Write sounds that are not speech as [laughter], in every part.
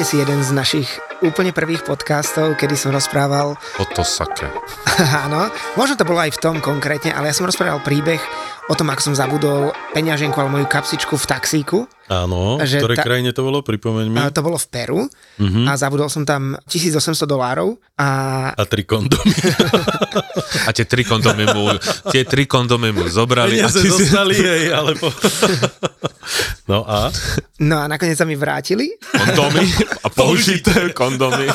Pamätáte si jeden z našich úplne prvých podcastov, kedy som rozprával... O to sake. [laughs] Áno, možno to bolo aj v tom konkrétne, ale ja som rozprával príbeh o tom, ako som zabudol peňaženku alebo moju kapsičku v taxíku. Áno, v ktorej ta... krajine to bolo, pripomeň mi. To bolo v Peru uh-huh. a zabudol som tam 1800 dolárov a... A tri kondomy. [laughs] a tie tri kondomy mu, tie tri kondomy mu zobrali. Peniaze a ti zostali jej, alebo... no a? No a nakoniec sa mi vrátili. Kondomy a použité kondomy.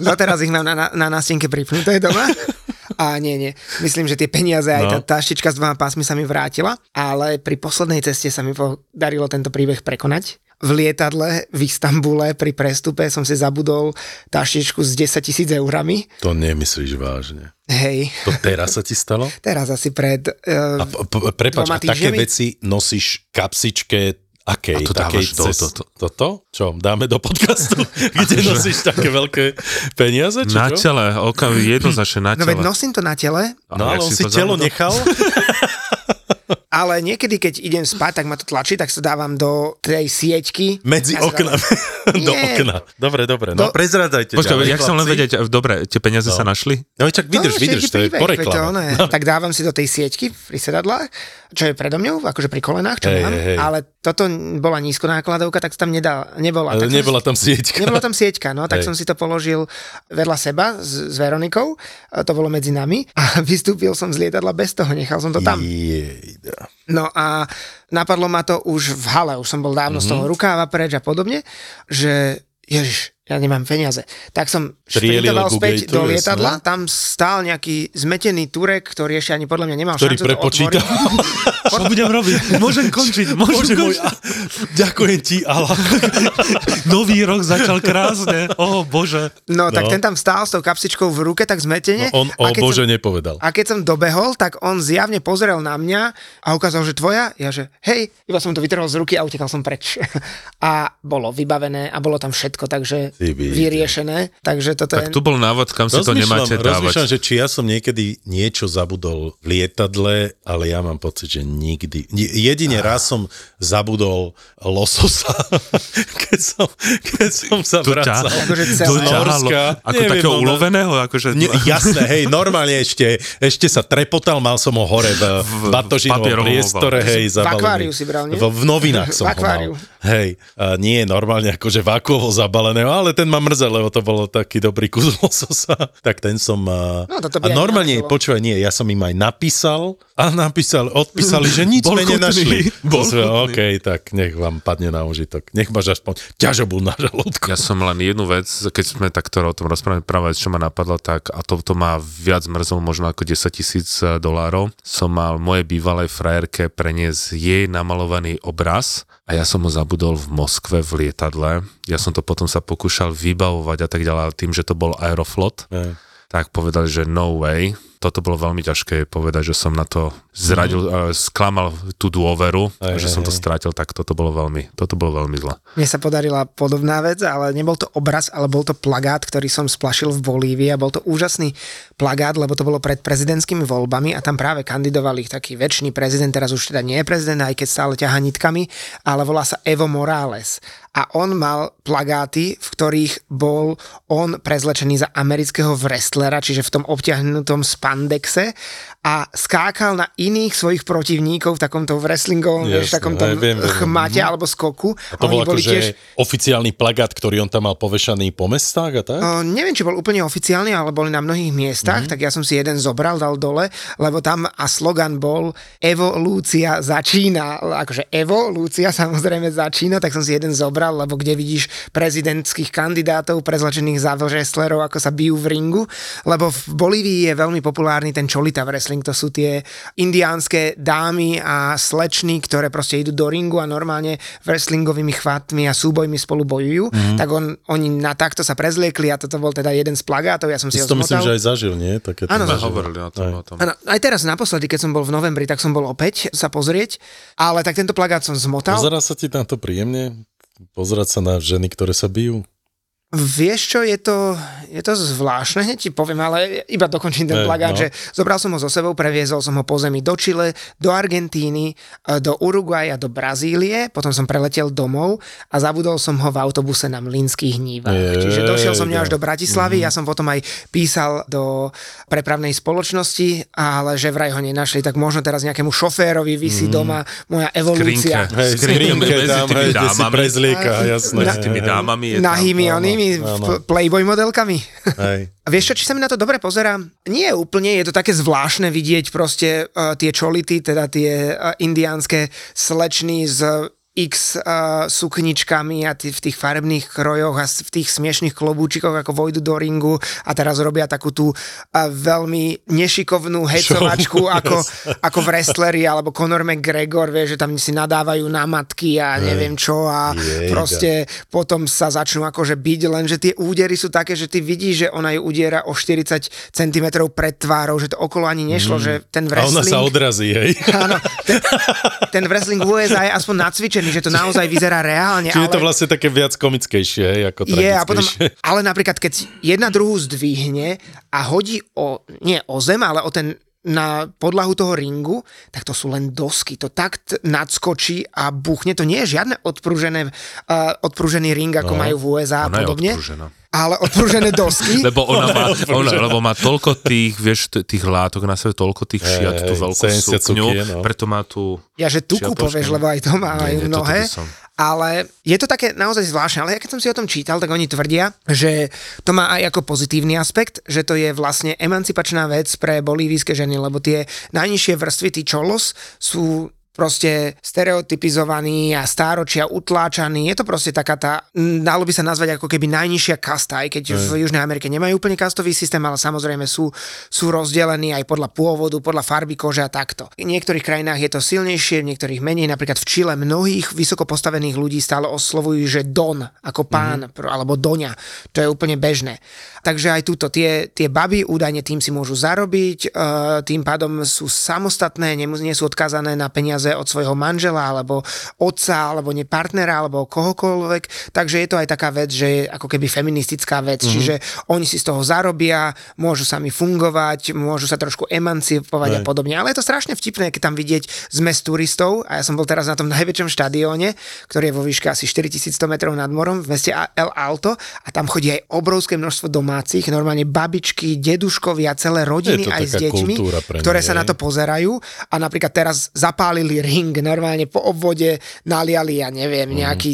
No teraz ich mám na, na, na nástenke pripnuté doma. [laughs] A nie, nie. Myslím, že tie peniaze, aj no. tá taštička s dvoma pásmi sa mi vrátila, ale pri poslednej ceste sa mi podarilo tento príbeh prekonať. V lietadle v Istambule pri prestupe som si zabudol taštičku s 10 tisíc eurami. To nemyslíš vážne. Hej. To teraz sa ti stalo? Teraz asi pred uh, a, p- p- prepač, a také veci nosíš kapsičke Akej? A to dávaš do, cez... to, to. Toto? Čo, dáme do podcastu? [laughs] [laughs] Kde nosíš také veľké peniaze? Či na čo? tele, okam, jednoznačne na tele. No veď nosím to na tele. No ale on si telo nechal? [laughs] ale niekedy, keď idem spať, tak ma to tlačí, tak sa dávam do tej sieťky. Medzi oknami. do okna. Dobre, dobre. No do... prezradajte. Počkaj, jak som len vedieť, dobre, tie peniaze no. sa našli? No čak vydrž, no, vydrž, to je po reklame. No. Tak dávam si do tej sieťky pri sedadlách, čo je predo mňou, akože pri kolenách, čo hey, mám, hey. ale toto bola nízko nákladovka, tak tam nedal, nebola. Tak nebola tam sieťka. Nebola tam sieťka, no, tak hey. som si to položil vedľa seba s, s Veronikou, to bolo medzi nami a [laughs] vystúpil som z lietadla bez toho, nechal som to tam. Jejda. No a napadlo ma to už v hale, už som bol dávno mm-hmm. z toho mhm. rukáva preč a podobne, že ježiš, ja nemám peniaze. Tak som šprintoval späť do lietadla, no? tam stál nejaký zmetený Turek, ktorý ešte ani podľa mňa nemal ktorý šancu prepočítal. [laughs] Čo budem robiť? Môžem končiť, môžem Bože končiť. Môj, ďakujem ti, ale [laughs] nový rok začal krásne. O oh, Bože. No, tak no. ten tam stál s tou kapsičkou v ruke, tak zmetene. No, on o Bože som, nepovedal. A keď som dobehol, tak on zjavne pozrel na mňa a ukázal, že tvoja. Ja, že hej, iba som to vytrhol z ruky a utekal som preč. [laughs] a bolo vybavené a bolo tam všetko, takže vyriešené. Takže toto tak je... tu bol návod, kam si to nemáte dávať. Rozmýšľam, že či ja som niekedy niečo zabudol v lietadle, ale ja mám pocit, že nikdy. Jedine raz som zabudol lososa, [laughs] keď som, keď som sa vracal akože z Norska. Ako Neviem, takého uloveného? Akože... Ne, jasné, hej, normálne ešte, ešte sa trepotal, mal som ho hore v, v batožinovom priestore, hej, zabalený. V akváriu si bral, nie? V, v novinách [laughs] som v ho mal. Hej, a nie normálne akože vákuovo zabaleného, ale ale ten ma mrzel, lebo to bolo taký dobrý kus [laughs] lososa. Tak ten som... No, a normálne, počúvaj, nie, ja som im aj napísal a napísal, odpísali, že nič sme [laughs] nenašli. Bol sme, [laughs] OK, tak nech vám padne na užitok. Nech máš aspoň ťažobu na žalúdku. Ja som len jednu vec, keď sme takto o tom rozprávali, práve čo ma napadlo, tak a toto má viac mrzlo možno ako 10 tisíc e, dolárov. Som mal moje bývalej frajerke preniesť jej namalovaný obraz a ja som ho zabudol v Moskve v lietadle. Ja som to potom sa pokúšal vybavovať a tak ďalej, ale tým, že to bol Aeroflot, yeah. tak povedali, že no way, toto bolo veľmi ťažké povedať, že som na to zradil, mm. sklamal tú dôveru, aj, že aj, som to strátil, tak toto bolo veľmi, toto bolo veľmi zle. Mne sa podarila podobná vec, ale nebol to obraz, ale bol to plagát, ktorý som splašil v Bolívii a bol to úžasný plagát, lebo to bolo pred prezidentskými voľbami a tam práve kandidovali taký väčší prezident, teraz už teda nie je prezident, aj keď stále ťaha nitkami, ale volá sa Evo Morales a on mal plagáty, v ktorých bol on prezlečený za amerického wrestlera, čiže v tom obťahnutom spandexe a skákal na iných svojich protivníkov v takomto wrestlingovom, Jasne, vieš, takomto aj, viem, viem. chmate alebo skoku. A to bol akože tiež... oficiálny plagát, ktorý on tam mal povešaný po mestách a tak? Uh, neviem, či bol úplne oficiálny, ale boli na mnohých miestach, mm. tak ja som si jeden zobral, dal dole, lebo tam a slogan bol Evolúcia začína, akože evolúcia samozrejme začína, tak som si jeden zobral, lebo kde vidíš prezidentských kandidátov prezlačených za wrestlerov, ako sa bijú v ringu, lebo v Bolívii je veľmi populárny ten Cholita wrestling, to sú tie indiánske dámy a slečny, ktoré proste idú do ringu a normálne wrestlingovými chvatmi a súbojmi spolu bojujú, mm-hmm. tak on, oni na takto sa prezliekli a toto bol teda jeden z plagátov, ja som si Ty ho to myslím, že aj zažil, nie? Také Áno, hovorili o tom. Aj. O tom. Ano, aj teraz naposledy, keď som bol v novembri, tak som bol opäť sa pozrieť, ale tak tento plagát som zmotal. Pozerá sa ti tam to príjemne? Pozerať sa na ženy, ktoré sa bijú? Vieš čo, je to, je to zvláštne, hneď ti poviem, ale iba dokončím ten plagát, no. že zobral som ho so sebou, previezol som ho po zemi do Čile, do Argentíny, e, do Uruguaja, do Brazílie, potom som preletel domov a zabudol som ho v autobuse na Mlinských hníva. Čiže došiel som až do Bratislavy, mm. ja som potom aj písal do prepravnej spoločnosti, ale že vraj ho nenašli, tak možno teraz nejakému šoférovi vysí mm. doma moja evolúcia. Skrinke, hej, skrinke tam, hej, si prezlieka, jasné. S tými dámami je tam tými Playboy modelkami. Hej. [laughs] A vieš čo, či sa mi na to dobre pozerá? Nie úplne, je to také zvláštne vidieť proste uh, tie čolity, teda tie uh, indiánske slečny z x uh, sukničkami a t- v tých farebných krojoch a v tých smiešných klobúčikoch, ako vojdu do ringu a teraz robia takú tú uh, veľmi nešikovnú hecovačku [laughs] ako, ako wrestleri alebo Conor McGregor, vie, že tam si nadávajú na matky a neviem čo a Jejda. proste potom sa začnú akože byť, lenže tie údery sú také, že ty vidíš, že ona ju udiera o 40 cm pred tvárou, že to okolo ani nešlo, mm. že ten wrestling... A ona sa odrazí, hej? Áno, ten, ten wrestling USA je aspoň nacvičený že to naozaj vyzerá reálne. Čiže ale... je to vlastne také viac komickejšie, ako je, a potom, Ale napríklad, keď jedna druhú zdvihne a hodí o, nie o zem, ale o ten na podlahu toho ringu, tak to sú len dosky. To tak nadskočí a buchne. To nie je žiadne odprúžené, uh, odprúžený ring, ako no, majú v USA a podobne. Ale odprúžené dosky. [laughs] lebo ona má, ona, lebo má toľko tých, vieš, tých látok na sebe, toľko tých šiat, tú veľkú sukňu, no. preto má tu... Ja, že tuku povieš, lebo aj to má aj mnohé. Ale je to také naozaj zvláštne, ale ja keď som si o tom čítal, tak oni tvrdia, že to má aj ako pozitívny aspekt, že to je vlastne emancipačná vec pre bolívijské ženy, lebo tie najnižšie vrstvy, tí čolos, sú proste stereotypizovaný a stáročia utláčaný. Je to proste taká tá, dalo by sa nazvať ako keby najnižšia kasta, aj keď mm. v Južnej Amerike nemajú úplne kastový systém, ale samozrejme sú, sú rozdelení aj podľa pôvodu, podľa farby kože a takto. V niektorých krajinách je to silnejšie, v niektorých menej. Napríklad v Čile mnohých vysoko postavených ľudí stále oslovujú, že Don ako pán mm. alebo Doňa. To je úplne bežné. Takže aj túto, tie, tie baby údajne tým si môžu zarobiť, e, tým pádom sú samostatné, nie sú odkázané na peniaze od svojho manžela, alebo otca, alebo ne partnera, alebo kohokoľvek. Takže je to aj taká vec, že je ako keby feministická vec. Mm-hmm. Čiže oni si z toho zarobia, môžu sami fungovať, môžu sa trošku emancipovať Aj. a podobne. Ale je to strašne vtipné, keď tam vidieť zmes turistov, a ja som bol teraz na tom najväčšom štadióne, ktorý je vo výške asi 4100 metrov nad morom v meste El Alto a tam chodí aj obrovské množstvo dom domácich, normálne babičky, deduškovia, celé rodiny aj s deťmi, ktoré sa na to pozerajú a napríklad teraz zapálili ring, normálne po obvode naliali, ja neviem, mhm. nejaký,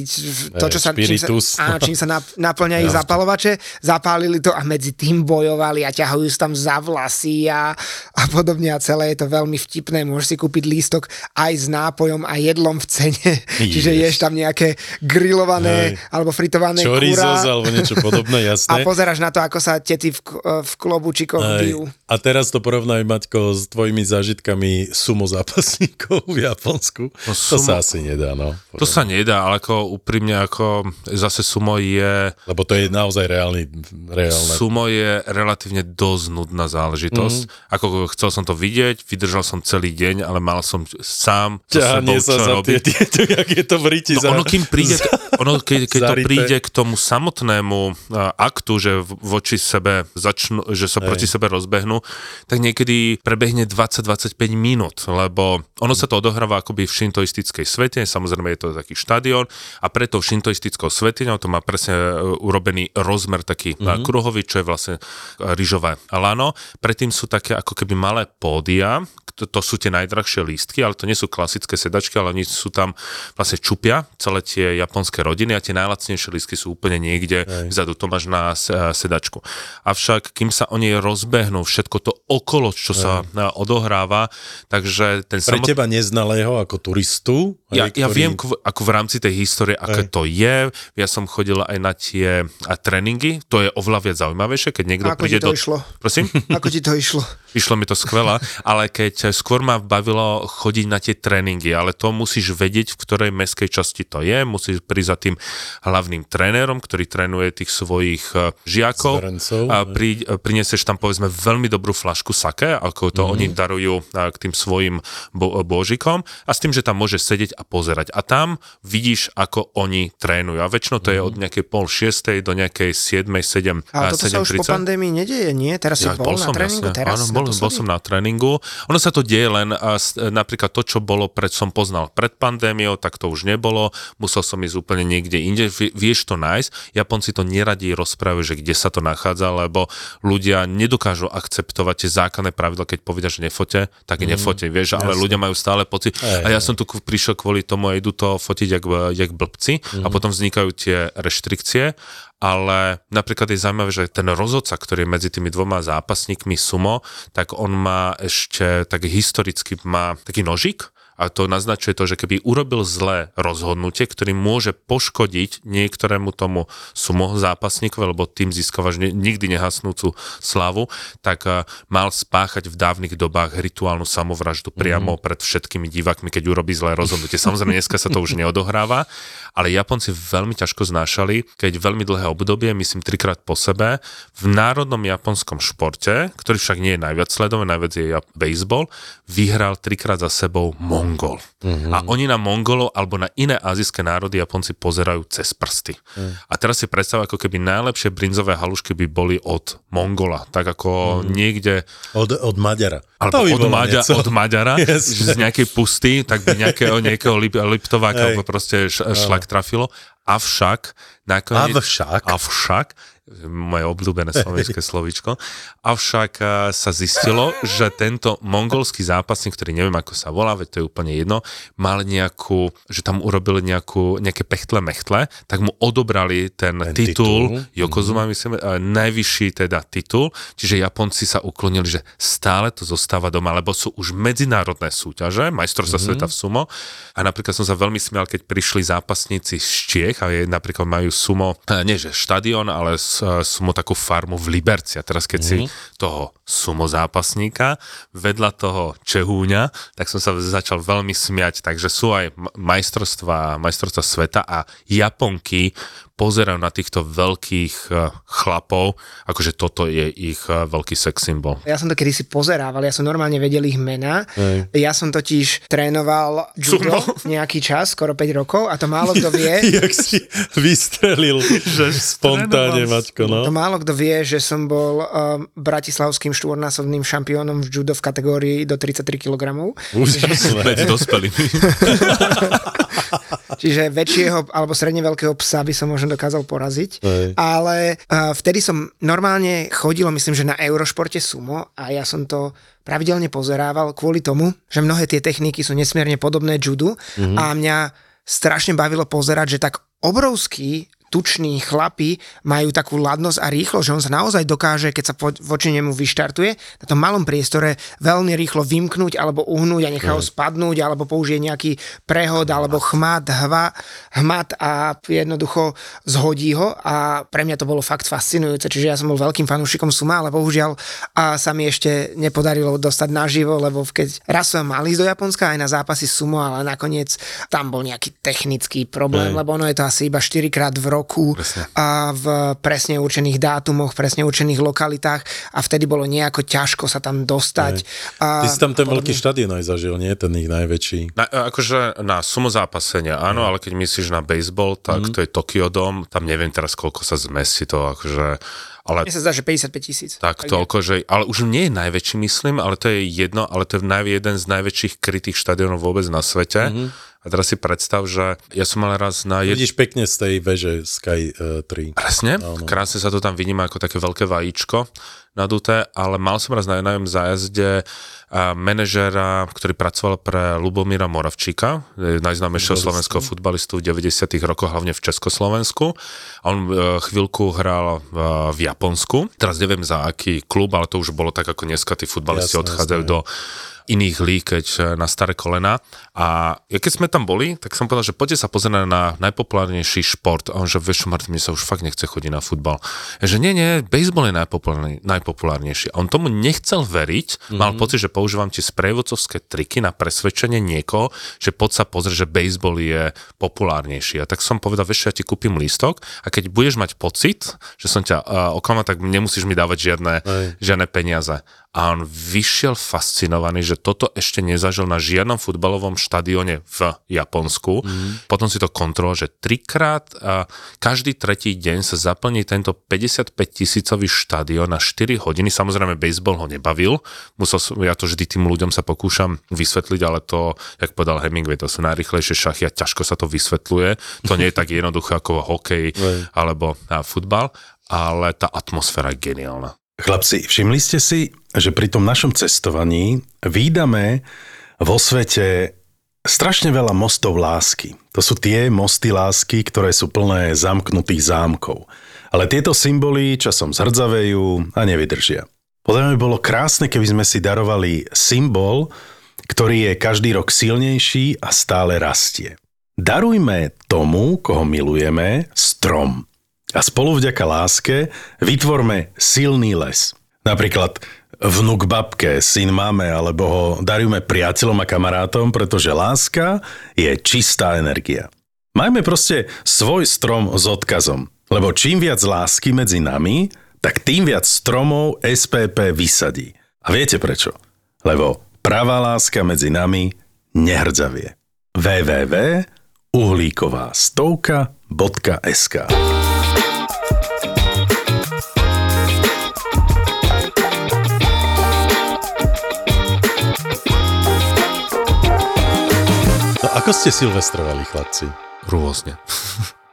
to, čo sa, čím sa, áno, čím sa naplňajú zapalovače, zapálili to a medzi tým bojovali a ťahajú sa tam za vlasy a, a podobne a celé je to veľmi vtipné, môžeš si kúpiť lístok aj s nápojom a jedlom v cene, yes. [laughs] čiže ješ tam nejaké grillované Hej. alebo fritované Chorizos alebo niečo podobné, [laughs] jasné. A pozeráš na to, ako sa tety v, v klobučikoch bijú. A teraz to porovnaj, Maťko, s tvojimi zážitkami sumo zápasníkov v Japonsku. No, sumo, to sa asi nedá, no. To sa nedá, ale ako úprimne, ako zase sumo je... Lebo to je naozaj reálny, reálne. Sumo je relatívne dosť nudná záležitosť. Mm. Ako chcel som to vidieť, vydržal som celý deň, ale mal som sám so sebou, sa čo robiť. Tie, tie, tie, jak je to v riti no, za, ono, kým príde, za, ono, keď, keď to príde k tomu samotnému aktu, že voči sebe začnú, že sa Hej. proti sebe rozbehnú, tak niekedy prebehne 20-25 minút, lebo ono sa to odohráva akoby v šintoistickej svete, samozrejme je to taký štadión a preto šintoistickou svetinou to má presne e, urobený rozmer taký mm-hmm. kruhový, čo je vlastne ryžové lano. Predtým sú také ako keby malé pódia, to, to sú tie najdrahšie lístky, ale to nie sú klasické sedačky, ale oni sú tam vlastne čupia, celé tie japonské rodiny a tie najlacnejšie lístky sú úplne niekde Hej. vzadu, to máš na sedačku. Avšak, kým sa oni rozbehnú, všetko to okolo, čo Hej. sa odohráva, takže ten Pre samot... teba neznalého ako turistu? Ja, ktorý... ja viem ako v rámci tej histórie, aké to je. Ja som chodil aj na tie a tréningy, to je oveľa viac zaujímavejšie, keď niekto ako príde ti to do... Išlo? Prosím? [laughs] ako ti to išlo? Išlo mi to skvelá, ale keď skôr ma bavilo chodiť na tie tréningy, ale to musíš vedieť, v ktorej meskej časti to je, musíš prísť za tým hlavným trénerom, ktorý trénuje tých svojich e, žiakov Zverencov, a pri, e, prinesieš tam povedzme veľmi dobrú flašku sake, ako to mm-hmm. oni darujú e, k tým svojim bo, božikom a s tým, že tam môžeš sedieť a pozerať. A tam vidíš, ako oni trénujú. A väčšinou to mm-hmm. je mhm. od nejakej pol šiestej do nejakej siedmej, sedem, Ale toto 7, sa už 30. po pandémii nedieje, nie? Teraz ja, si bol, bol na tréningu? Jasne. Teraz, Áno, bol, bol som na tréningu. Ono sa to deje len a, napríklad to, čo bolo pred, som poznal pred pandémiou, tak to už nebolo. Musel som ísť úplne niekde inde. Vieš to nájsť. Japonci to neradí rozprávajú, že kde sa to nachádza, lebo ľudia nedokážu akceptovať tie základné pravidla, keď povedia, že nefote, tak mm, nefote, vieš, jasne. ale ľudia majú stále pocit. Aj, a ja aj. som tu prišiel kvôli tomu a idú to fotiť jak, jak blbci mm. a potom vznikajú tie reštrikcie ale napríklad je zaujímavé, že ten rozhodca, ktorý je medzi tými dvoma zápasníkmi sumo, tak on má ešte, tak historicky má taký nožik, a to naznačuje to, že keby urobil zlé rozhodnutie, ktorý môže poškodiť niektorému tomu sumo zápasníkovi, lebo tým získavaš nikdy nehasnúcu slavu, tak uh, mal spáchať v dávnych dobách rituálnu samovraždu priamo mm. pred všetkými divákmi, keď urobí zlé rozhodnutie. Samozrejme, dneska sa to už neodohráva, ale Japonci veľmi ťažko znášali, keď veľmi dlhé obdobie, myslím trikrát po sebe, v národnom japonskom športe, ktorý však nie je najviac sledovaný, najviac je baseball, vyhral trikrát za sebou Mongol. Mm-hmm. A oni na Mongolov alebo na iné azijské národy Japonci pozerajú cez prsty. Mm. A teraz si predstav, ako keby najlepšie brinzové halušky by boli od Mongola, tak ako mm. niekde... Od, od Maďara. Alebo od, Maďa, od Maďara, [laughs] yes. z nejakej pusty, tak by nejakého, [laughs] nejakého lip, Liptováka alebo proste š, šlak trafilo. Avšak nakoniec... Avšak. Avšak moje obľúbené slovenské [laughs] slovíčko. Avšak eh, sa zistilo, že tento mongolský zápasník, ktorý neviem ako sa volá, veď to je úplne jedno, mal nejakú, že tam urobili nejakú, nejaké pechtle mechtle, tak mu odobrali ten, ten titul, titul, Yokozuma, mm-hmm. myslím, eh, najvyšší teda titul, čiže Japonci sa uklonili, že stále to zostáva doma, lebo sú už medzinárodné súťaže, majstrovstva mm-hmm. sveta v sumo a napríklad som sa veľmi smial, keď prišli zápasníci z Čiech a je, napríklad majú sumo, eh, nie že štadión, ale sumo takú farmu v Liberci. A teraz keď mm-hmm. si mhm. toho sumo zápasníka vedľa toho Čehúňa, tak som sa začal veľmi smiať. Takže sú aj majstrovstvá, majstrovstvá sveta a Japonky pozerajú na týchto veľkých eh, chlapov, akože toto je ich eh, veľký sex symbol. Ja som to kedy si pozerával, ja som normálne vedel ich mena. Hej. Ja som totiž trénoval judo [laughs] nejaký čas, skoro 5 rokov a to málo kto vie. [laughs] Jak si vystrelil, [laughs] že spontánne, Maťko, no. To málo kto vie, že som bol um, bratislavským štvornásobným šampiónom v judo v kategórii do 33 kg. Medzi dospelými. [laughs] Čiže väčšieho alebo stredne veľkého psa by som možno dokázal poraziť. Hej. Ale uh, vtedy som normálne chodil, myslím, že na Eurošporte sumo a ja som to pravidelne pozerával kvôli tomu, že mnohé tie techniky sú nesmierne podobné judu mm-hmm. a mňa strašne bavilo pozerať, že tak obrovský tuční chlapi majú takú ladnosť a rýchlo, že on sa naozaj dokáže, keď sa po, voči nemu vyštartuje, na tom malom priestore veľmi rýchlo vymknúť alebo uhnúť a nechá ho spadnúť, alebo použije nejaký prehod alebo chmat, hva, hmat a jednoducho zhodí ho a pre mňa to bolo fakt fascinujúce, čiže ja som bol veľkým fanúšikom Suma, ale bohužiaľ a sa mi ešte nepodarilo dostať naživo, lebo keď raz som mal ísť do Japonska aj na zápasy Sumo, ale nakoniec tam bol nejaký technický problém, Aj. lebo ono je to asi iba 4 krát v roku roku a v presne určených dátumoch, presne určených lokalitách a vtedy bolo nejako ťažko sa tam dostať. A, Ty si tam ten veľký štadión aj zažil, nie? Ten ich najväčší. Na, akože na sumozápasenia, áno, ale keď myslíš na baseball, tak mm. to je Tokyo Dome, tam neviem teraz, koľko sa zmestí to, akože ale, Mne sa zdá, že 55 tisíc. Tak, tak toľko, že, ale už nie je najväčší, myslím, ale to je jedno, ale to je jeden z najväčších krytých štadionov vôbec na svete. Mm-hmm a teraz si predstav, že ja som mal raz na... Jed... Vidíš pekne z tej veže Sky uh, 3. Presne, no, no. krásne sa to tam vidíme ako také veľké vajíčko naduté, ale mal som raz na jednom zájazde manažéra, ktorý pracoval pre Lubomíra Moravčíka, najznámejšieho slovenského futbalistu v 90 rokoch, hlavne v Československu. A on chvíľku hral v Japonsku. Teraz neviem za aký klub, ale to už bolo tak, ako dneska tí futbalisti odchádzajú jasne. do iných lík, keď eh, na staré kolena. A ja keď sme tam boli, tak som povedal, že poďte sa pozrieť na najpopulárnejší šport. A on že, vieš čo, Martin, mne sa už fakt nechce chodiť na futbal. Ja, že nie, nie, baseball je najpopulárnejší. A on tomu nechcel veriť, mm-hmm. mal pocit, že používam tie sprievodcovské triky na presvedčenie niekoho, že poď sa pozrieť, že baseball je populárnejší. A tak som povedal, vieš, ja ti kúpim lístok a keď budeš mať pocit, že som ťa uh, oklamal, tak nemusíš mi dávať žiadne, žiadne peniaze a on vyšiel fascinovaný, že toto ešte nezažil na žiadnom futbalovom štadióne v Japonsku. Mm. Potom si to kontroloval, že trikrát a každý tretí deň sa zaplní tento 55 tisícový štadión na 4 hodiny. Samozrejme, baseball ho nebavil. Musel som, ja to vždy tým ľuďom sa pokúšam vysvetliť, ale to, jak povedal Hemingway, to sú najrychlejšie šachy a ťažko sa to vysvetľuje. To nie je tak jednoduché ako hokej [laughs] alebo futbal, ale tá atmosféra je geniálna. Chlapci, všimli ste si, že pri tom našom cestovaní výdame vo svete strašne veľa mostov lásky. To sú tie mosty lásky, ktoré sú plné zamknutých zámkov. Ale tieto symboly časom zhrdzavejú a nevydržia. Podľa mňa by bolo krásne, keby sme si darovali symbol, ktorý je každý rok silnejší a stále rastie. Darujme tomu, koho milujeme, strom a spolu vďaka láske vytvorme silný les. Napríklad vnúk babke, syn máme, alebo ho darujme priateľom a kamarátom, pretože láska je čistá energia. Majme proste svoj strom s odkazom, lebo čím viac lásky medzi nami, tak tým viac stromov SPP vysadí. A viete prečo? Lebo pravá láska medzi nami nehrdzavie. www.uhlíková.sk Ako ste silvestrovali, chlapci? Rôzne.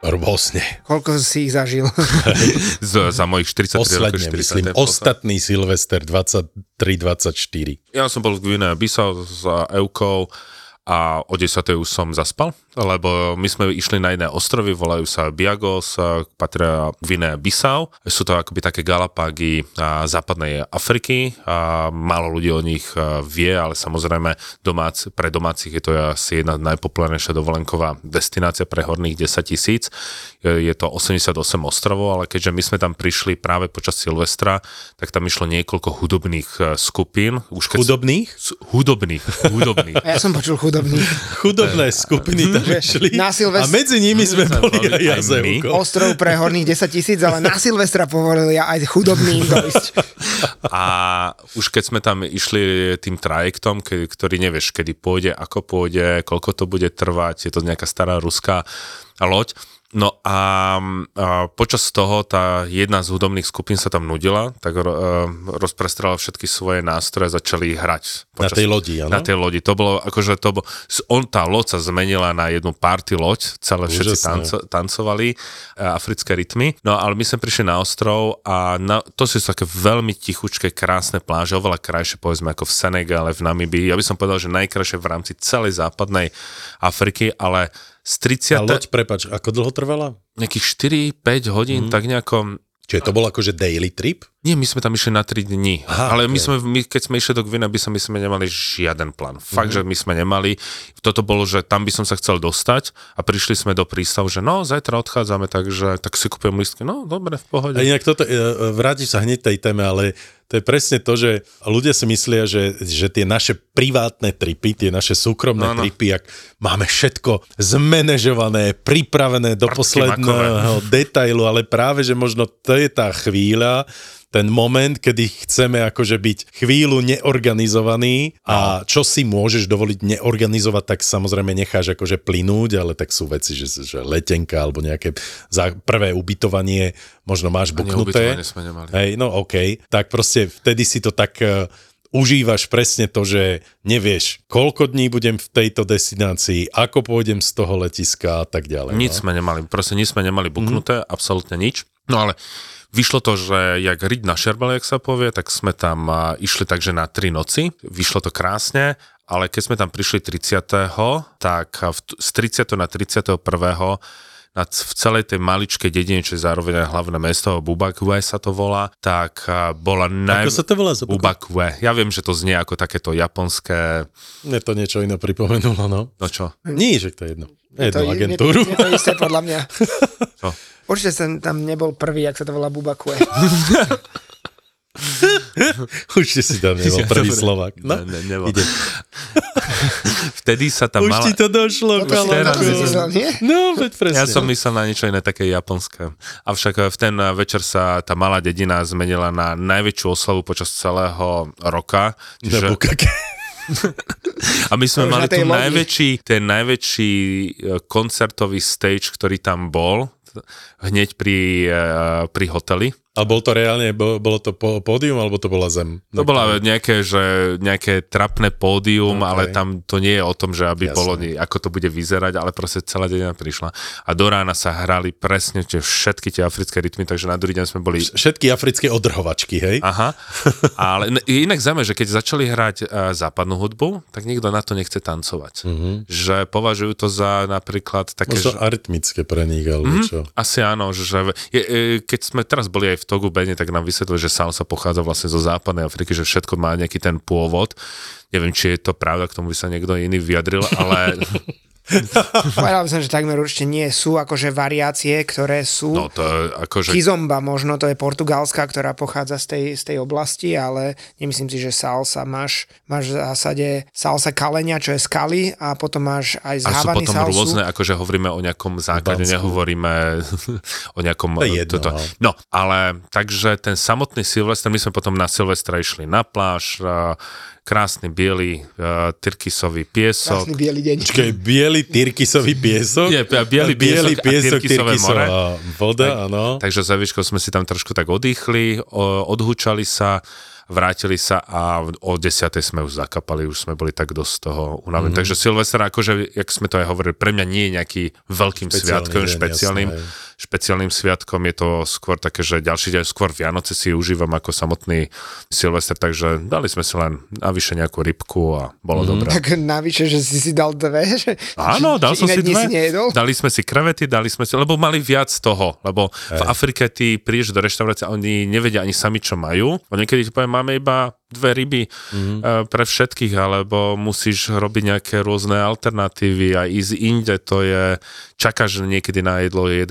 Rôzne. Koľko si ich zažil? [laughs] za, za mojich 43 Posledne, rokov. myslím, ostatný Silvester 23-24. Ja som bol v Gvine Bissau s Eukou a o 10. už som zaspal, lebo my sme išli na iné ostrovy, volajú sa Biagos, patria Gvine Bissau. Sú to akoby také galapágy západnej Afriky a málo ľudí o nich vie, ale samozrejme domác, pre domácich je to asi jedna najpopulárnejšia dovolenková destinácia pre horných 10 tisíc. Je to 88 ostrovov, ale keďže my sme tam prišli práve počas Silvestra, tak tam išlo niekoľko hudobných e, skupín. Už keď hudobných? Hudobných, hudobných. [laughs] ja som počul chudobný. Chudobné [laughs] skupiny išli. Na Silvestra... A medzi nimi sme boli aj ja Ostrov pre horných 10 tisíc, ale na Silvestra povolili aj chudobným dojsť. A už keď sme tam išli tým trajektom, ktorý nevieš, kedy pôjde, ako pôjde, koľko to bude trvať, je to nejaká stará ruská loď, No a, a počas toho tá jedna z hudobných skupín sa tam nudila, tak ro, uh, rozprestrala všetky svoje nástroje a začali hrať. Počas, na tej lodi, áno? Na tej lodi. To bolo, akože to bolo, on, tá loď sa zmenila na jednu party loď, celé Úžasné. všetci tanco, tancovali uh, africké rytmy. No ale my sme prišli na ostrov a na, to sú také veľmi tichučké, krásne pláže, oveľa krajšie povedzme ako v Senegale, v Namibii. Ja by som povedal, že najkrajšie v rámci celej západnej Afriky, ale z 30. A loď, prepač, ako dlho trvala? Nejakých 4-5 hodín, mm. tak nejako... Čiže to bol akože daily trip? Nie, my sme tam išli na 3 dní, Aha, ale okay. my sme, my, keď sme išli do Gvina, by sme, my sme nemali žiaden plán. Fakt, mm-hmm. že my sme nemali. Toto bolo, že tam by som sa chcel dostať a prišli sme do prístavu, že no, zajtra odchádzame, takže tak si kúpujem listky. No, dobre, v pohode. A inak toto, e, vrátiš sa hneď tej téme, ale to je presne to, že ľudia si myslia, že, že tie naše privátne tripy, tie naše súkromné no, no. tripy, ak máme všetko zmanéžované, pripravené do posledného detailu, ale práve, že možno to je tá chvíľa, ten moment, kedy chceme akože byť chvíľu neorganizovaný a no. čo si môžeš dovoliť neorganizovať, tak samozrejme necháš akože plynúť, ale tak sú veci, že, že letenka alebo nejaké za prvé ubytovanie možno máš buknuté. sme nemali. Hej, no OK. Tak proste vtedy si to tak uh, užívaš presne to, že nevieš, koľko dní budem v tejto destinácii, ako pôjdem z toho letiska a tak ďalej. Nič no? sme nemali, proste nič sme nemali buknuté, mm. absolútne nič. No ale Vyšlo to, že jak riť na šerbel, jak sa povie, tak sme tam išli takže na tri noci. Vyšlo to krásne, ale keď sme tam prišli 30. tak z 30. na 31 na, v celej tej maličkej dedine, čo je zároveň aj hlavné mesto, Bubakue sa to volá, tak bola naj... Ako sa to volá? Bubakue. Ja viem, že to znie ako takéto japonské... Mne to niečo iné pripomenulo, no. No čo? Nie, že to je jedno. Jednu agentúru. Je to, je to isté podľa mňa. [laughs] čo? Určite som tam nebol prvý, ak sa to volá Bubakue. [laughs] [laughs] Určite si tam [laughs] nebol prvý Slovak. No, ne, ne, nebol. Ide. [laughs] Vtedy sa tam Už mala... ti to došlo, to teraz... Myslel, nie? No, veď presne. Ja som myslel na niečo iné, také japonské. Avšak v ten večer sa tá malá dedina zmenila na najväčšiu oslavu počas celého roka. Čiže... A my sme mali tu najväčší, ten najväčší e, koncertový stage, ktorý tam bol, hneď pri, pri hoteli. A bol to reálne, bolo to pódium, alebo to bola zem? To bola nejaké, že nejaké trapné pódium, okay. ale tam to nie je o tom, že aby Jasne. bolo, ako to bude vyzerať, ale proste celá dedina prišla. A do rána sa hrali presne tie všetky tie africké rytmy, takže na druhý deň sme boli... Všetky africké odrhovačky, hej? Aha. [laughs] Ale inak zaujímavé, že keď začali hrať uh, západnú hudbu, tak nikto na to nechce tancovať. Mm-hmm. Že považujú to za napríklad také... Možno že... arytmické pre nich, alebo mm-hmm. čo? Asi áno, že je, e, keď sme teraz boli aj v Togu Bene, tak nám vysvetlili, že salsa pochádza vlastne zo západnej Afriky, že všetko má nejaký ten pôvod. Neviem, či je to pravda, k tomu by sa niekto iný vyjadril, ale [laughs] [laughs] Povedal by som, že takmer určite nie sú akože variácie, ktoré sú. No to je akože... Kizomba možno, to je portugalská, ktorá pochádza z tej, z tej oblasti, ale nemyslím si, že salsa máš, máš v zásade salsa kalenia, čo je skaly a potom máš aj z A sú potom salsu. rôzne, akože hovoríme o nejakom základe, Bansku. nehovoríme [laughs] o nejakom... To jedno, toto. No. no, ale takže ten samotný Silvester, my sme potom na Silvestra išli na pláž, krásny biely uh, tyrkysový piesok. Krásny biely deň. Čakaj, biely tyrkysový piesok? Nie, biely, biely piesok, piesok a tyrkysové more. voda, tak, áno. Takže za Výškou sme si tam trošku tak oddychli, odhúčali sa vrátili sa a o 10. sme už zakapali, už sme boli tak dosť toho unavení. Mm. Takže Silvester, akože, jak sme to aj hovorili, pre mňa nie je nejaký veľkým Špeciálny sviatkom, deň, špeciálnym. Jasné, špeciálnym sviatkom, je to skôr také, že ďalší deň, skôr Vianoce si užívam ako samotný Silvester, takže dali sme si len navyše nejakú rybku a bolo mm. dobré. Tak navyše, že si si dal dve? Že, Áno, dal som si dve. Si dali sme si krevety, dali sme si, lebo mali viac toho, lebo Ej. v Afrike ty prídeš do reštaurácie a oni nevedia ani sami, čo majú. A niekedy ti poviem, máme iba dve ryby mm-hmm. pre všetkých, alebo musíš robiť nejaké rôzne alternatívy a ísť inde, to je, čakáš niekedy na jedlo 1,5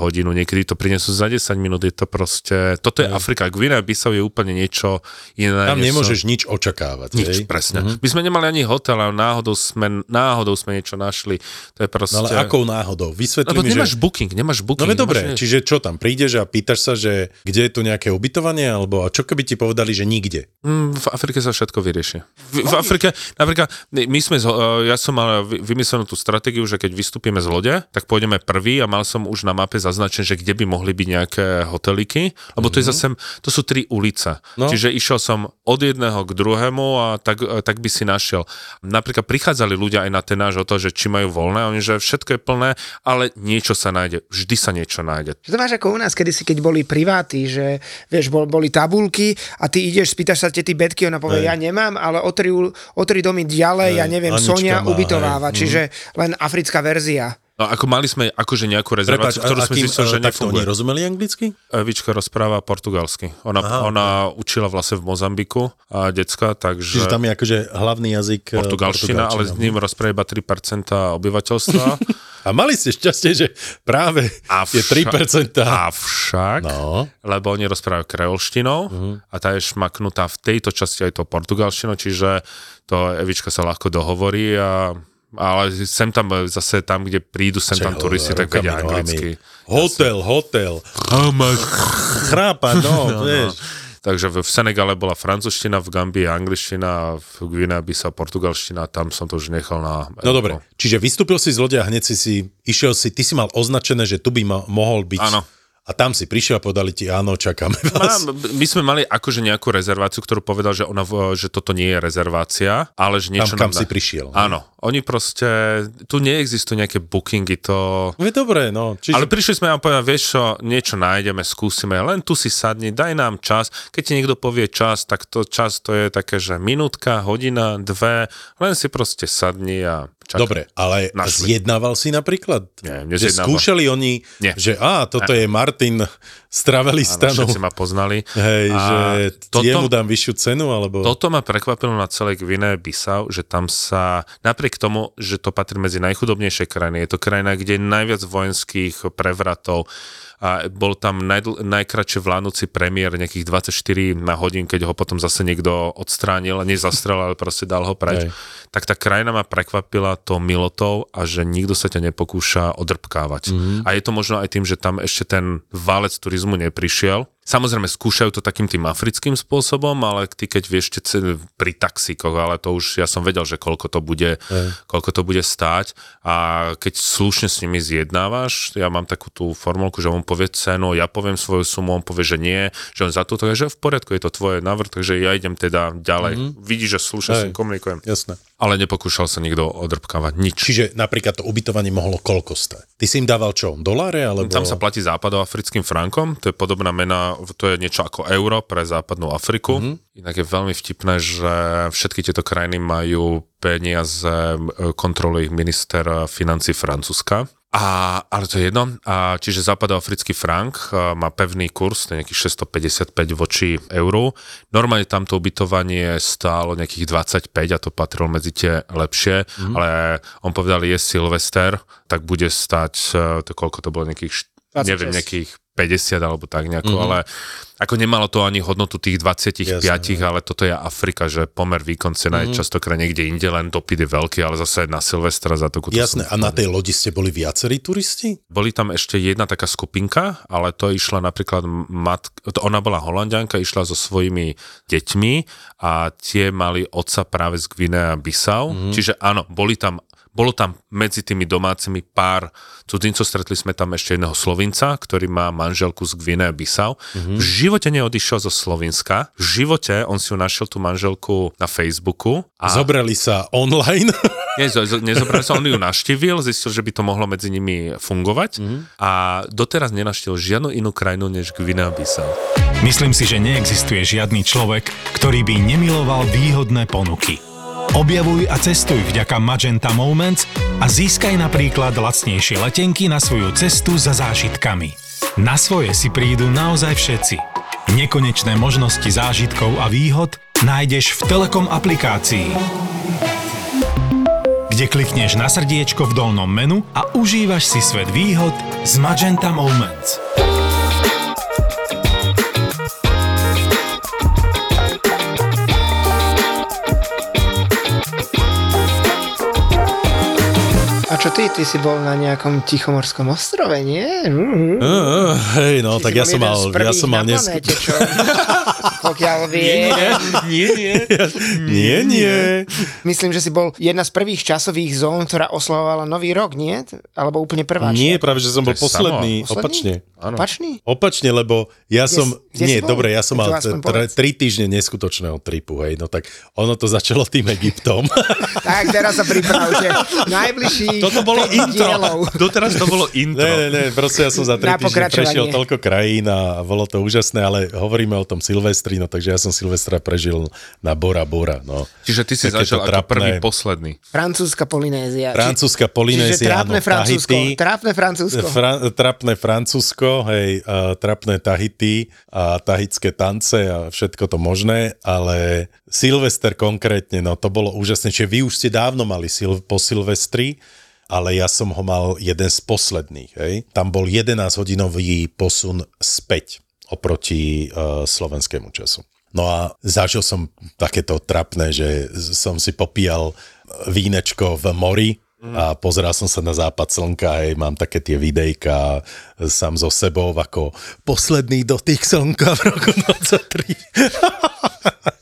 hodinu, niekedy to prinesú za 10 minút, je to proste, toto je mm. Afrika, Guinea Bissau je úplne niečo iné. Tam nemôžeš nič očakávať. Nič, hej? presne. Mm-hmm. My sme nemali ani hotel, ale náhodou sme, náhodou sme niečo našli, to je proste... No ale akou náhodou? Vysvetli Lebo mi, nemáš že... booking, nemáš booking. No dobre, nemáš... čiže čo tam, prídeš a pýtaš sa, že kde je tu nejaké ubytovanie, alebo a čo keby ti povedali, že nikde? Mm, v Afrike sa všetko vyrieši. V, v Afrike, napríklad, my sme, ja som mal vymyslenú tú stratégiu, že keď vystúpime z lode, tak pôjdeme prvý a mal som už na mape zaznačené, že kde by mohli byť nejaké hoteliky, lebo to je mhm. zase, to sú tri ulice. No. Čiže išiel som od jedného k druhému a tak, tak by si našiel. Napríklad prichádzali ľudia aj na ten náš o to, že či majú voľné, oni, že všetko je plné, ale niečo sa nájde. Vždy sa niečo nájde. To máš ako u nás, kedysi, keď boli priváty, že vieš, bol, boli tabulky a ty ideš, spýtaš sa tie ty betky, ona povie, ja nemám, ale o tri, o tri domy ďalej, Hej, ja neviem, Sonia má, ubytováva, hej. čiže len africká verzia. No ako mali sme akože nejakú rezerváciu, Prepač, ktorú sme zistili, že nefunguje. Oni rozumeli anglicky? Evička rozpráva portugalsky. Ona, Aha, ona okay. učila vlastne v Mozambiku a decka, takže... Čiže tam je akože hlavný jazyk eh, portugalština, ale s ním rozpráva iba 3% obyvateľstva. [laughs] a mali ste šťastie, že práve Avša- je 3%. Avšak, no. lebo oni rozprávajú kreolštinou uh-huh. a tá je šmaknutá v tejto časti aj to portugalštinou, čiže to Evička sa ľahko dohovorí a ale sem tam, zase tam, kde prídu sem tam turisti, tak vedia anglicky. Hotel, hotel. Chrápa, [laughs] no, no, vieš. No. Takže v Senegale bola francúzština, v Gambii angličtina, v Guinea sa portugalština, tam som to už nechal na... No dobre, čiže vystúpil si z lode a hneď si si, išiel si, ty si mal označené, že tu by ma, mohol byť... Áno a tam si prišiel a povedali ti, áno, čakáme vás. My sme mali akože nejakú rezerváciu, ktorú povedal, že, ona, že toto nie je rezervácia, ale že niečo tam, kam nám si prišiel. Áno, oni proste, tu neexistujú nejaké bookingy, to... Je dobré, no. Čiže... Ale prišli sme a povedali, vieš čo, niečo nájdeme, skúsime, len tu si sadni, daj nám čas. Keď ti niekto povie čas, tak to čas to je také, že minútka, hodina, dve, len si proste sadni a Čakaj, Dobre, ale našli. zjednával si napríklad? Nie, že skúšali oni, Nie. že á, toto Nie. je Martin z Travelistanu. Áno, ma poznali. Hej, a že toto, jemu dám vyššiu cenu, alebo... Toto ma prekvapilo na celej Gvine Bissau, že tam sa, napriek tomu, že to patrí medzi najchudobnejšie krajiny, je to krajina, kde je najviac vojenských prevratov, a bol tam naj, najkračšie vládnúci premiér nejakých 24 na hodín, keď ho potom zase niekto odstránil, nezastrel, ale proste dal ho preč. Hej. Tak tá krajina ma prekvapila to milotou a že nikto sa ťa nepokúša odrbkávať. Mm-hmm. A je to možno aj tým, že tam ešte ten válec turizmu neprišiel, Samozrejme, skúšajú to takým tým africkým spôsobom, ale ty keď vieš pri taxíkoch, ale to už ja som vedel, že koľko to bude, koľko to bude stáť a keď slušne s nimi zjednávaš, ja mám takú tú formulku, že on povie cenu, ja poviem svoju sumu, on povie, že nie, že on za to, takže v poriadku, je to tvoje návrh, takže ja idem teda ďalej. Mm-hmm. Vidíš, že slušne Ej. s ním komunikujem. Jasné. Ale nepokúšal sa nikto odrbkávať nič. Čiže napríklad to ubytovanie mohlo koľko stať? Ty si im dával čo? Doláre? Alebo... Tam sa platí západoafrickým frankom, to je podobná mena, to je niečo ako euro pre západnú Afriku. Mm-hmm. Inak je veľmi vtipné, že všetky tieto krajiny majú peniaze, kontroluje ich minister financí Francúzska. A, ale to je jedno. A, čiže západoafrický frank a, má pevný kurz, to je nejakých 655 voči euru. Normálne tamto ubytovanie stálo nejakých 25 a to patrilo medzi tie lepšie, mm-hmm. ale on povedal, je Silvester, tak bude stať, to koľko to bolo, nejakých, 26. neviem, nejakých 50 alebo tak nejako, mm-hmm. ale ako nemalo to ani hodnotu tých 25, Jasne, ale toto je Afrika, že pomer výkon cena mm-hmm. je častokrát niekde inde, len dopyt je veľký, ale zase na Silvestra za to. Jasné, a na tej lodi ste boli viacerí turisti? Boli tam ešte jedna taká skupinka, ale to išla napríklad, mat, ona bola holandianka, išla so svojimi deťmi a tie mali otca práve z Gvinea Bissau, mm-hmm. čiže áno, boli tam bolo tam medzi tými domácimi pár cudzincov, stretli sme tam ešte jedného Slovinca, ktorý má manželku z Gvinea Bissau. Mm-hmm. V živote neodišiel zo Slovinska, v živote on si ju našiel tú manželku na Facebooku. A... Zobrali sa online? [laughs] Nie, nezobrali sa, on ju naštívil, zistil, že by to mohlo medzi nimi fungovať mm-hmm. a doteraz nenaštívil žiadnu inú krajinu než Gvinea Bissau. Myslím si, že neexistuje žiadny človek, ktorý by nemiloval výhodné ponuky. Objavuj a cestuj vďaka Magenta Moments a získaj napríklad lacnejšie letenky na svoju cestu za zážitkami. Na svoje si prídu naozaj všetci. Nekonečné možnosti zážitkov a výhod nájdeš v Telekom aplikácii kde klikneš na srdiečko v dolnom menu a užívaš si svet výhod z Magenta Moments. Čo ty? Ty si bol na nejakom Tichomorskom ostrove, nie? Uh, uh, hej, no, ty tak ja som mal... Ja som mal dnes... Planete, čo? [laughs] Pokiaľ vie. Nie, nie, nie. nie, nie. Myslím, že si bol jedna z prvých časových zón, ktorá oslavovala Nový rok, nie? Alebo úplne prvá. Nie, práve, že som bol posledný. posledný. Opačne. Opačný? Opačne, lebo ja kde, som... Kde nie, dobre, ja som mal tri týždne neskutočného tripu, hej. No tak ono to začalo tým Egyptom. tak, teraz sa pripravte. [laughs] Najbližší toto bolo intro. Doteraz to bolo intro. Ne, ne, ne, proste ja som za tri týždne prešiel toľko krajín a bolo to úžasné, ale hovoríme o tom Silvestri, no takže ja som Silvestra prežil na Bora Bora. No. Čiže ty si zažil ako prvý, posledný. Francúzska Polynézia. Francúzska Polynézia, Čiže trápne no, Francúzsko. Tahiti, trápne Francúzsko. Fra, trápne Francúzsko, hej, uh, trápne Tahiti a tahitské tance a všetko to možné, ale Silvester konkrétne, no to bolo úžasné, čiže vy už ste dávno mali sil, po Silvestri, ale ja som ho mal jeden z posledných. Hej. Tam bol 11-hodinový posun späť oproti uh, slovenskému času. No a zažil som takéto trapné, že som si popíjal vínečko v mori, a pozeral som sa na západ slnka, aj mám také tie videjka sám so sebou, ako posledný dotyk slnka v roku 23.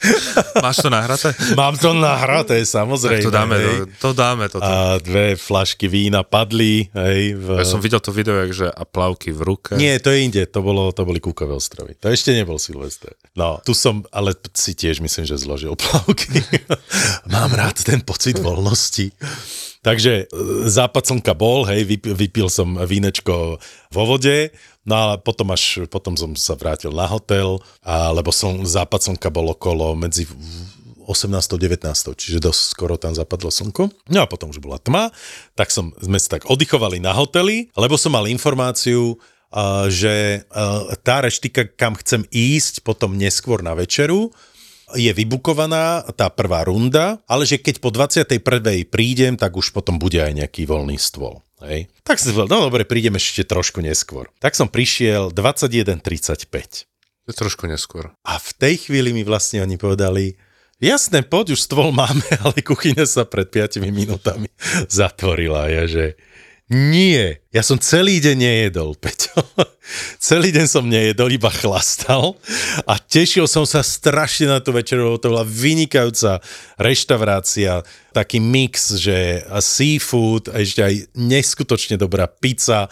[laughs] Máš to nahraté? Mám to nahraté, samozrejme. Tak to dáme, hej. to, to dáme. Toto. A dve flašky vína padli. Hej, v... Ja som videl to video, že a plavky v ruke. Nie, to je inde, to, bolo, to boli Kúkové ostrovy. To ešte nebol Silvester. No, tu som, ale si tiež myslím, že zložil [laughs] plavky. Mám rád ten pocit voľnosti. Takže e, západ slnka bol, hej, vypil som vínečko vo vode, no a potom až, potom som sa vrátil na hotel, a, lebo som, západ slnka bol okolo medzi 18. 19. Čiže dosť skoro tam zapadlo slnko. No a potom už bola tma, tak som, sme sa tak oddychovali na hoteli, lebo som mal informáciu, uh, že uh, tá reštika, kam chcem ísť potom neskôr na večeru, je vybukovaná tá prvá runda, ale že keď po 21. prídem, tak už potom bude aj nejaký voľný stôl. Hej. Tak som povedal, no dobre, prídem ešte trošku neskôr. Tak som prišiel 21.35. Je trošku neskôr. A v tej chvíli mi vlastne oni povedali, jasné, poď, už stôl máme, [laughs] ale kuchyňa sa pred 5 minútami zatvorila. Ja, že nie, ja som celý deň nejedol, [laughs] Peťo. celý deň som nejedol, iba chlastal a tešil som sa strašne na tú večeru, to bola vynikajúca reštaurácia, taký mix, že seafood, a ešte aj neskutočne dobrá pizza.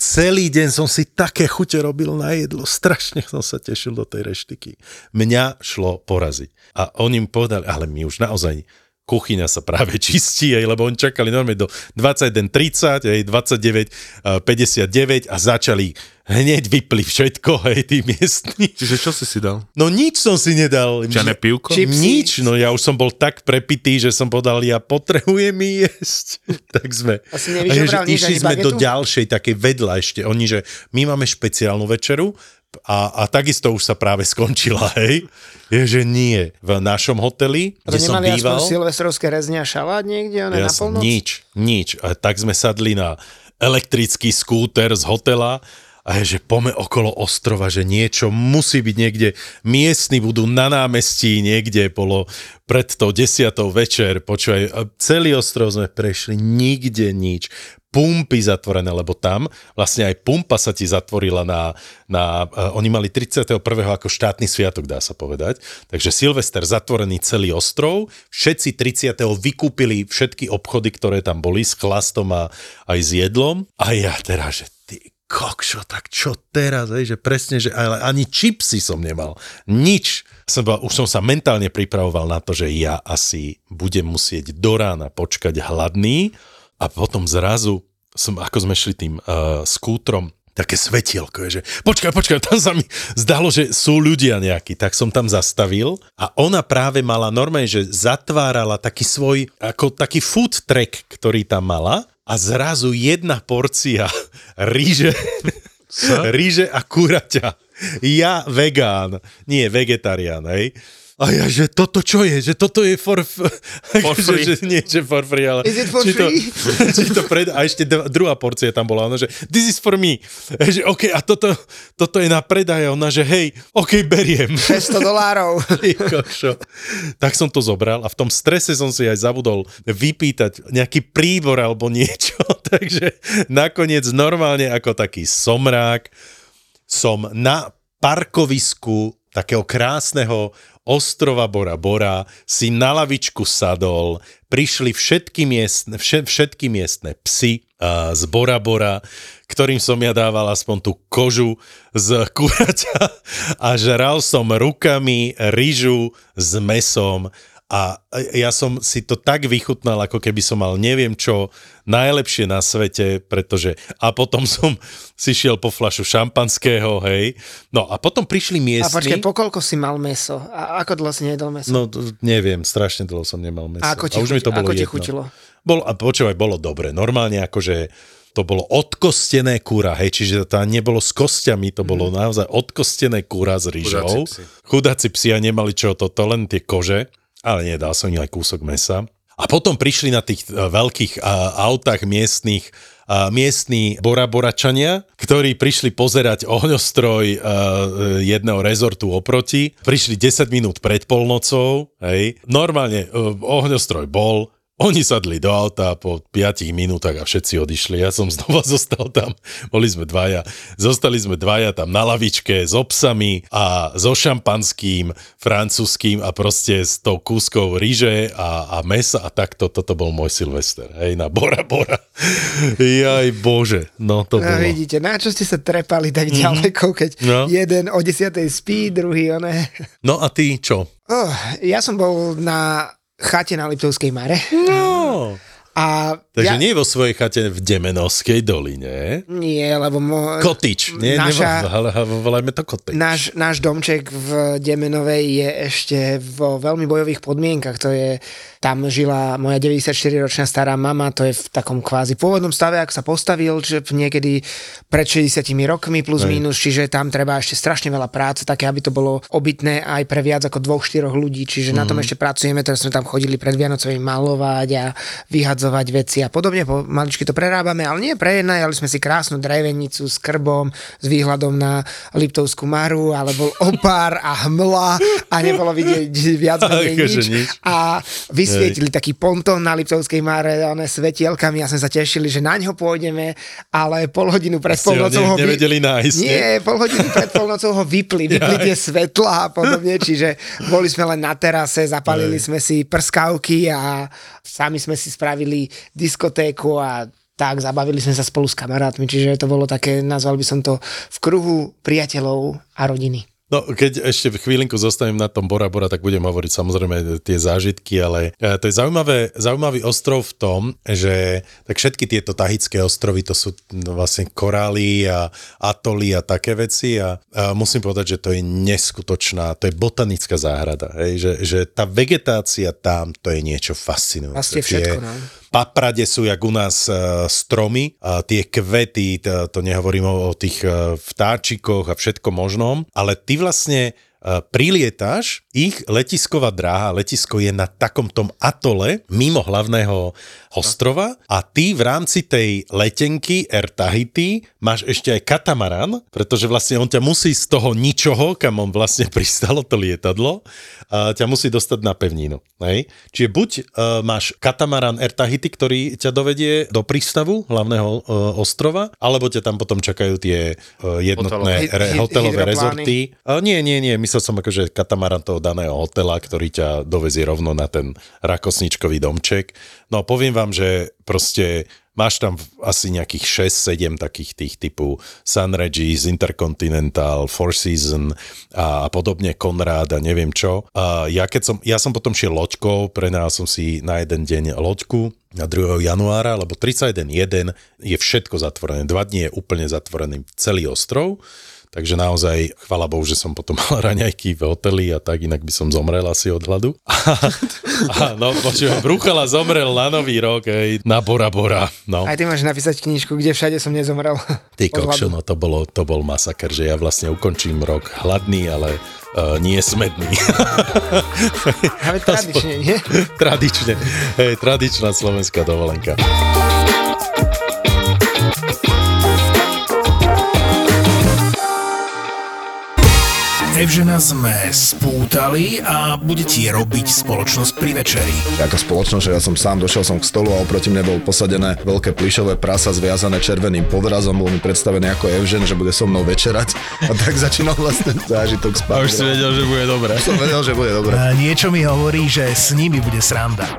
Celý deň som si také chute robil na jedlo, strašne som sa tešil do tej reštiky. Mňa šlo poraziť. A oni mi povedali, ale my už naozaj kuchyňa sa práve [laughs] čistí, aj, lebo oni čakali normálne do 21.30, aj 29.59 a začali hneď vypli všetko, [laughs] hej, tí miestni. Čiže čo si si dal? No nič som si nedal. Žiadne pivko? Nič, no ja už som bol tak prepitý, že som povedal, ja potrebujem [laughs] jesť. tak sme. Asi nevyžobral nič, Išli sme bagetu? do ďalšej, takej vedľa ešte. Oni, že my máme špeciálnu večeru, a, a takisto už sa práve skončila, hej. Je, že nie. V našom hoteli, kde som býval... aspoň silvestrovské rezne a šalát niekde, one ja na polnoc? Nič, nič. A tak sme sadli na elektrický skúter z hotela a je, že pome okolo ostrova, že niečo musí byť niekde. Miestni budú na námestí niekde, bolo pred tou desiatou večer, počúvaj, celý ostrov sme prešli, nikde nič pumpy zatvorené, lebo tam vlastne aj pumpa sa ti zatvorila na, na uh, oni mali 31. ako štátny sviatok, dá sa povedať. Takže Silvester zatvorený celý ostrov, všetci 30. vykúpili všetky obchody, ktoré tam boli s chlastom a aj s jedlom. A ja teraz, že ty kokšo, tak čo teraz, hej, že presne, že ale ani čipsy som nemal, nič. Som bol, už som sa mentálne pripravoval na to, že ja asi budem musieť do rána počkať hladný, a potom zrazu som, ako sme šli tým uh, skútrom, také svetielko je, že počkaj, počkaj, tam sa mi zdalo, že sú ľudia nejakí, tak som tam zastavil a ona práve mala normálne, že zatvárala taký svoj, ako taký food track, ktorý tam mala a zrazu jedna porcia [laughs] ríže, ríže a kuraťa. Ja vegán, nie vegetarián, hej a ja, že toto čo je? Že toto je for, [laughs] for free? že, že, nie, že for free, ale... Is it for či free? To, [laughs] či to pred, a ešte druhá porcia tam bola, ona, že this is for me. A [laughs] že OK, a toto, toto je na predaj. A ona, že hej, OK, beriem. 600 dolárov. tak som to zobral a v tom strese som si aj zabudol vypýtať nejaký príbor alebo niečo. Takže nakoniec normálne ako taký somrák som na parkovisku takého krásneho ostrova Bora Bora, si na lavičku sadol, prišli všetky miestne, všetky miestne psy z Bora Bora, ktorým som ja dával aspoň tú kožu z kuraťa a žral som rukami ryžu s mesom a ja som si to tak vychutnal, ako keby som mal neviem čo najlepšie na svete, pretože a potom [laughs] som si šiel po flašu šampanského, hej. No a potom prišli miestni. A počkaj, pokoľko si mal meso? A ako dlho si nejedol meso? No neviem, strašne dlho som nemal meso. A ako ti, a už chuť, mi to bolo ako ti chutilo? Bol, a počúvaj, bolo dobre. Normálne akože to bolo odkostené kúra, hej, čiže to nebolo s kostiami, to bolo mm. naozaj odkostené kúra s rýžou. Chudáci psi. Chudáci psi a nemali čo, to, to len tie kože ale nedal som im aj kúsok mesa. A potom prišli na tých uh, veľkých uh, autách miestných uh, miestní boraboračania, ktorí prišli pozerať ohňostroj jedného rezortu oproti. Prišli 10 minút pred polnocou, hej. Normálne ohňostroj bol, oni sadli do auta po 5 minútach a všetci odišli. Ja som znova [laughs] zostal tam. Boli sme dvaja. Zostali sme dvaja tam na lavičke s obsami a so šampanským, francúzským a proste s tou kúskou ríže a, a mesa a takto. Toto bol môj Silvester. Hej, na Bora Bora. [laughs] Jaj bože, no to no, bolo. vidíte, na čo ste sa trepali tak mhm. ďaleko, keď no. jeden o 10. spí, druhý one. No a ty čo? Oh, ja som bol na chate na Liptovskej Mare. No. A Takže ja... nie vo svojej chate v Demenovskej doline. Nie, lebo... Mo... Kotič. Nie, naša... volajme to kotič. Náš, náš domček v Demenovej je ešte vo veľmi bojových podmienkach. To je tam žila moja 94-ročná stará mama, to je v takom kvázi pôvodnom stave, ak sa postavil, že niekedy pred 60 rokmi plus Aj. minus, čiže tam treba ešte strašne veľa práce, také, aby to bolo obytné aj pre viac ako dvoch, štyroch ľudí, čiže mm. na tom mhm. ešte pracujeme, teraz sme tam chodili pred Vianocovým malovať a vyhadzovať veci a podobne, po maličky to prerábame, ale nie prejednali sme si krásnu drevenicu s krbom, s výhľadom na Liptovskú maru, ale bol opár a hmla a nebolo vidieť viac [laughs] menej nič. nič. A vy vysvietili taký pontón na Liptovskej Mare, one svetielkami a sme sa tešili, že na ňo pôjdeme, ale pol hodinu pred polnocou ho... nevedeli nájsť. Nie, pol hodinu pred polnocou ho vypli, [laughs] vypli tie svetla a podobne, čiže boli sme len na terase, zapalili sme si prskavky a sami sme si spravili diskotéku a tak, zabavili sme sa spolu s kamarátmi, čiže to bolo také, nazval by som to v kruhu priateľov a rodiny. No, keď ešte chvíľinku zostanem na tom Bora Bora, tak budem hovoriť samozrejme tie zážitky, ale e, to je zaujímavé, zaujímavý ostrov v tom, že tak všetky tieto tahické ostrovy, to sú vlastne korály a atoly a také veci a, a musím povedať, že to je neskutočná, to je botanická záhrada, hej, že, že tá vegetácia tam, to je niečo fascinujúce. Vlastne všetko, no paprade sú jak u nás uh, stromy, a tie kvety, to, to nehovorím o, tých uh, vtáčikoch a všetko možnom, ale ty vlastne prilietáš, ich letisková dráha, letisko je na takom tom atole mimo hlavného ostrova a ty v rámci tej letenky Air Tahiti máš ešte aj katamaran, pretože vlastne on ťa musí z toho ničoho, kam on vlastne [laughs] pristalo to lietadlo, uh, ťa musí dostať na pevninu. Hej? Čiže buď uh, máš katamaran Air Tahiti, ktorý ťa dovedie do prístavu hlavného ostrova, alebo ťa tam potom čakajú tie jednotné Hotelové. re, hotelové rezorty. Nie, nie, nie, myslel som akože katamaran toho daného hotela, ktorý ťa dovezie rovno na ten rakosničkový domček. No poviem vám, že proste máš tam asi nejakých 6-7 takých tých typu Sun Regis, Intercontinental, Four Season a, podobne, Konrad a neviem čo. A ja, keď som, ja som potom šiel loďkou, prenajal som si na jeden deň loďku na 2. januára, lebo 31.1 je všetko zatvorené. Dva dní je úplne zatvorený celý ostrov Takže naozaj, chvala Bohu, že som potom [laughs] mal raňajky v hoteli a tak, inak by som zomrel asi od hladu. [laughs] A, no, počujem, Bruchala zomrel na nový rok, hej, na Bora Bora. No. Aj ty máš napísať knižku, kde všade som nezomrel. Ty kokšo, no to, bolo, to bol masaker, že ja vlastne ukončím rok hladný, ale uh, nie smedný. [laughs] Ale tradične, nie? tradične, hej, tradičná slovenská dovolenka. Evžena sme spútali a bude ti robiť spoločnosť pri večeri. Ako spoločnosť, že ja som sám došiel som k stolu a oproti mne bol posadené veľké plišové prasa zviazané červeným podrazom, bol mi predstavený ako Evžen, že bude so mnou večerať a tak začínal vlastne zážitok spať. A už si vedel, že bude dobre. Som vedel, že bude dobre. A niečo mi hovorí, že s nimi bude sranda.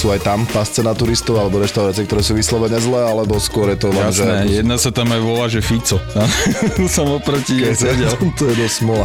sú aj tam pasce na turistov alebo reštaurácie, ktoré sú vyslovene zlé, alebo skôr je to len, Jasné, že... jedna sa tam aj volá, že Fico. [laughs] som oproti jej sedel. [laughs] to je dosť smola.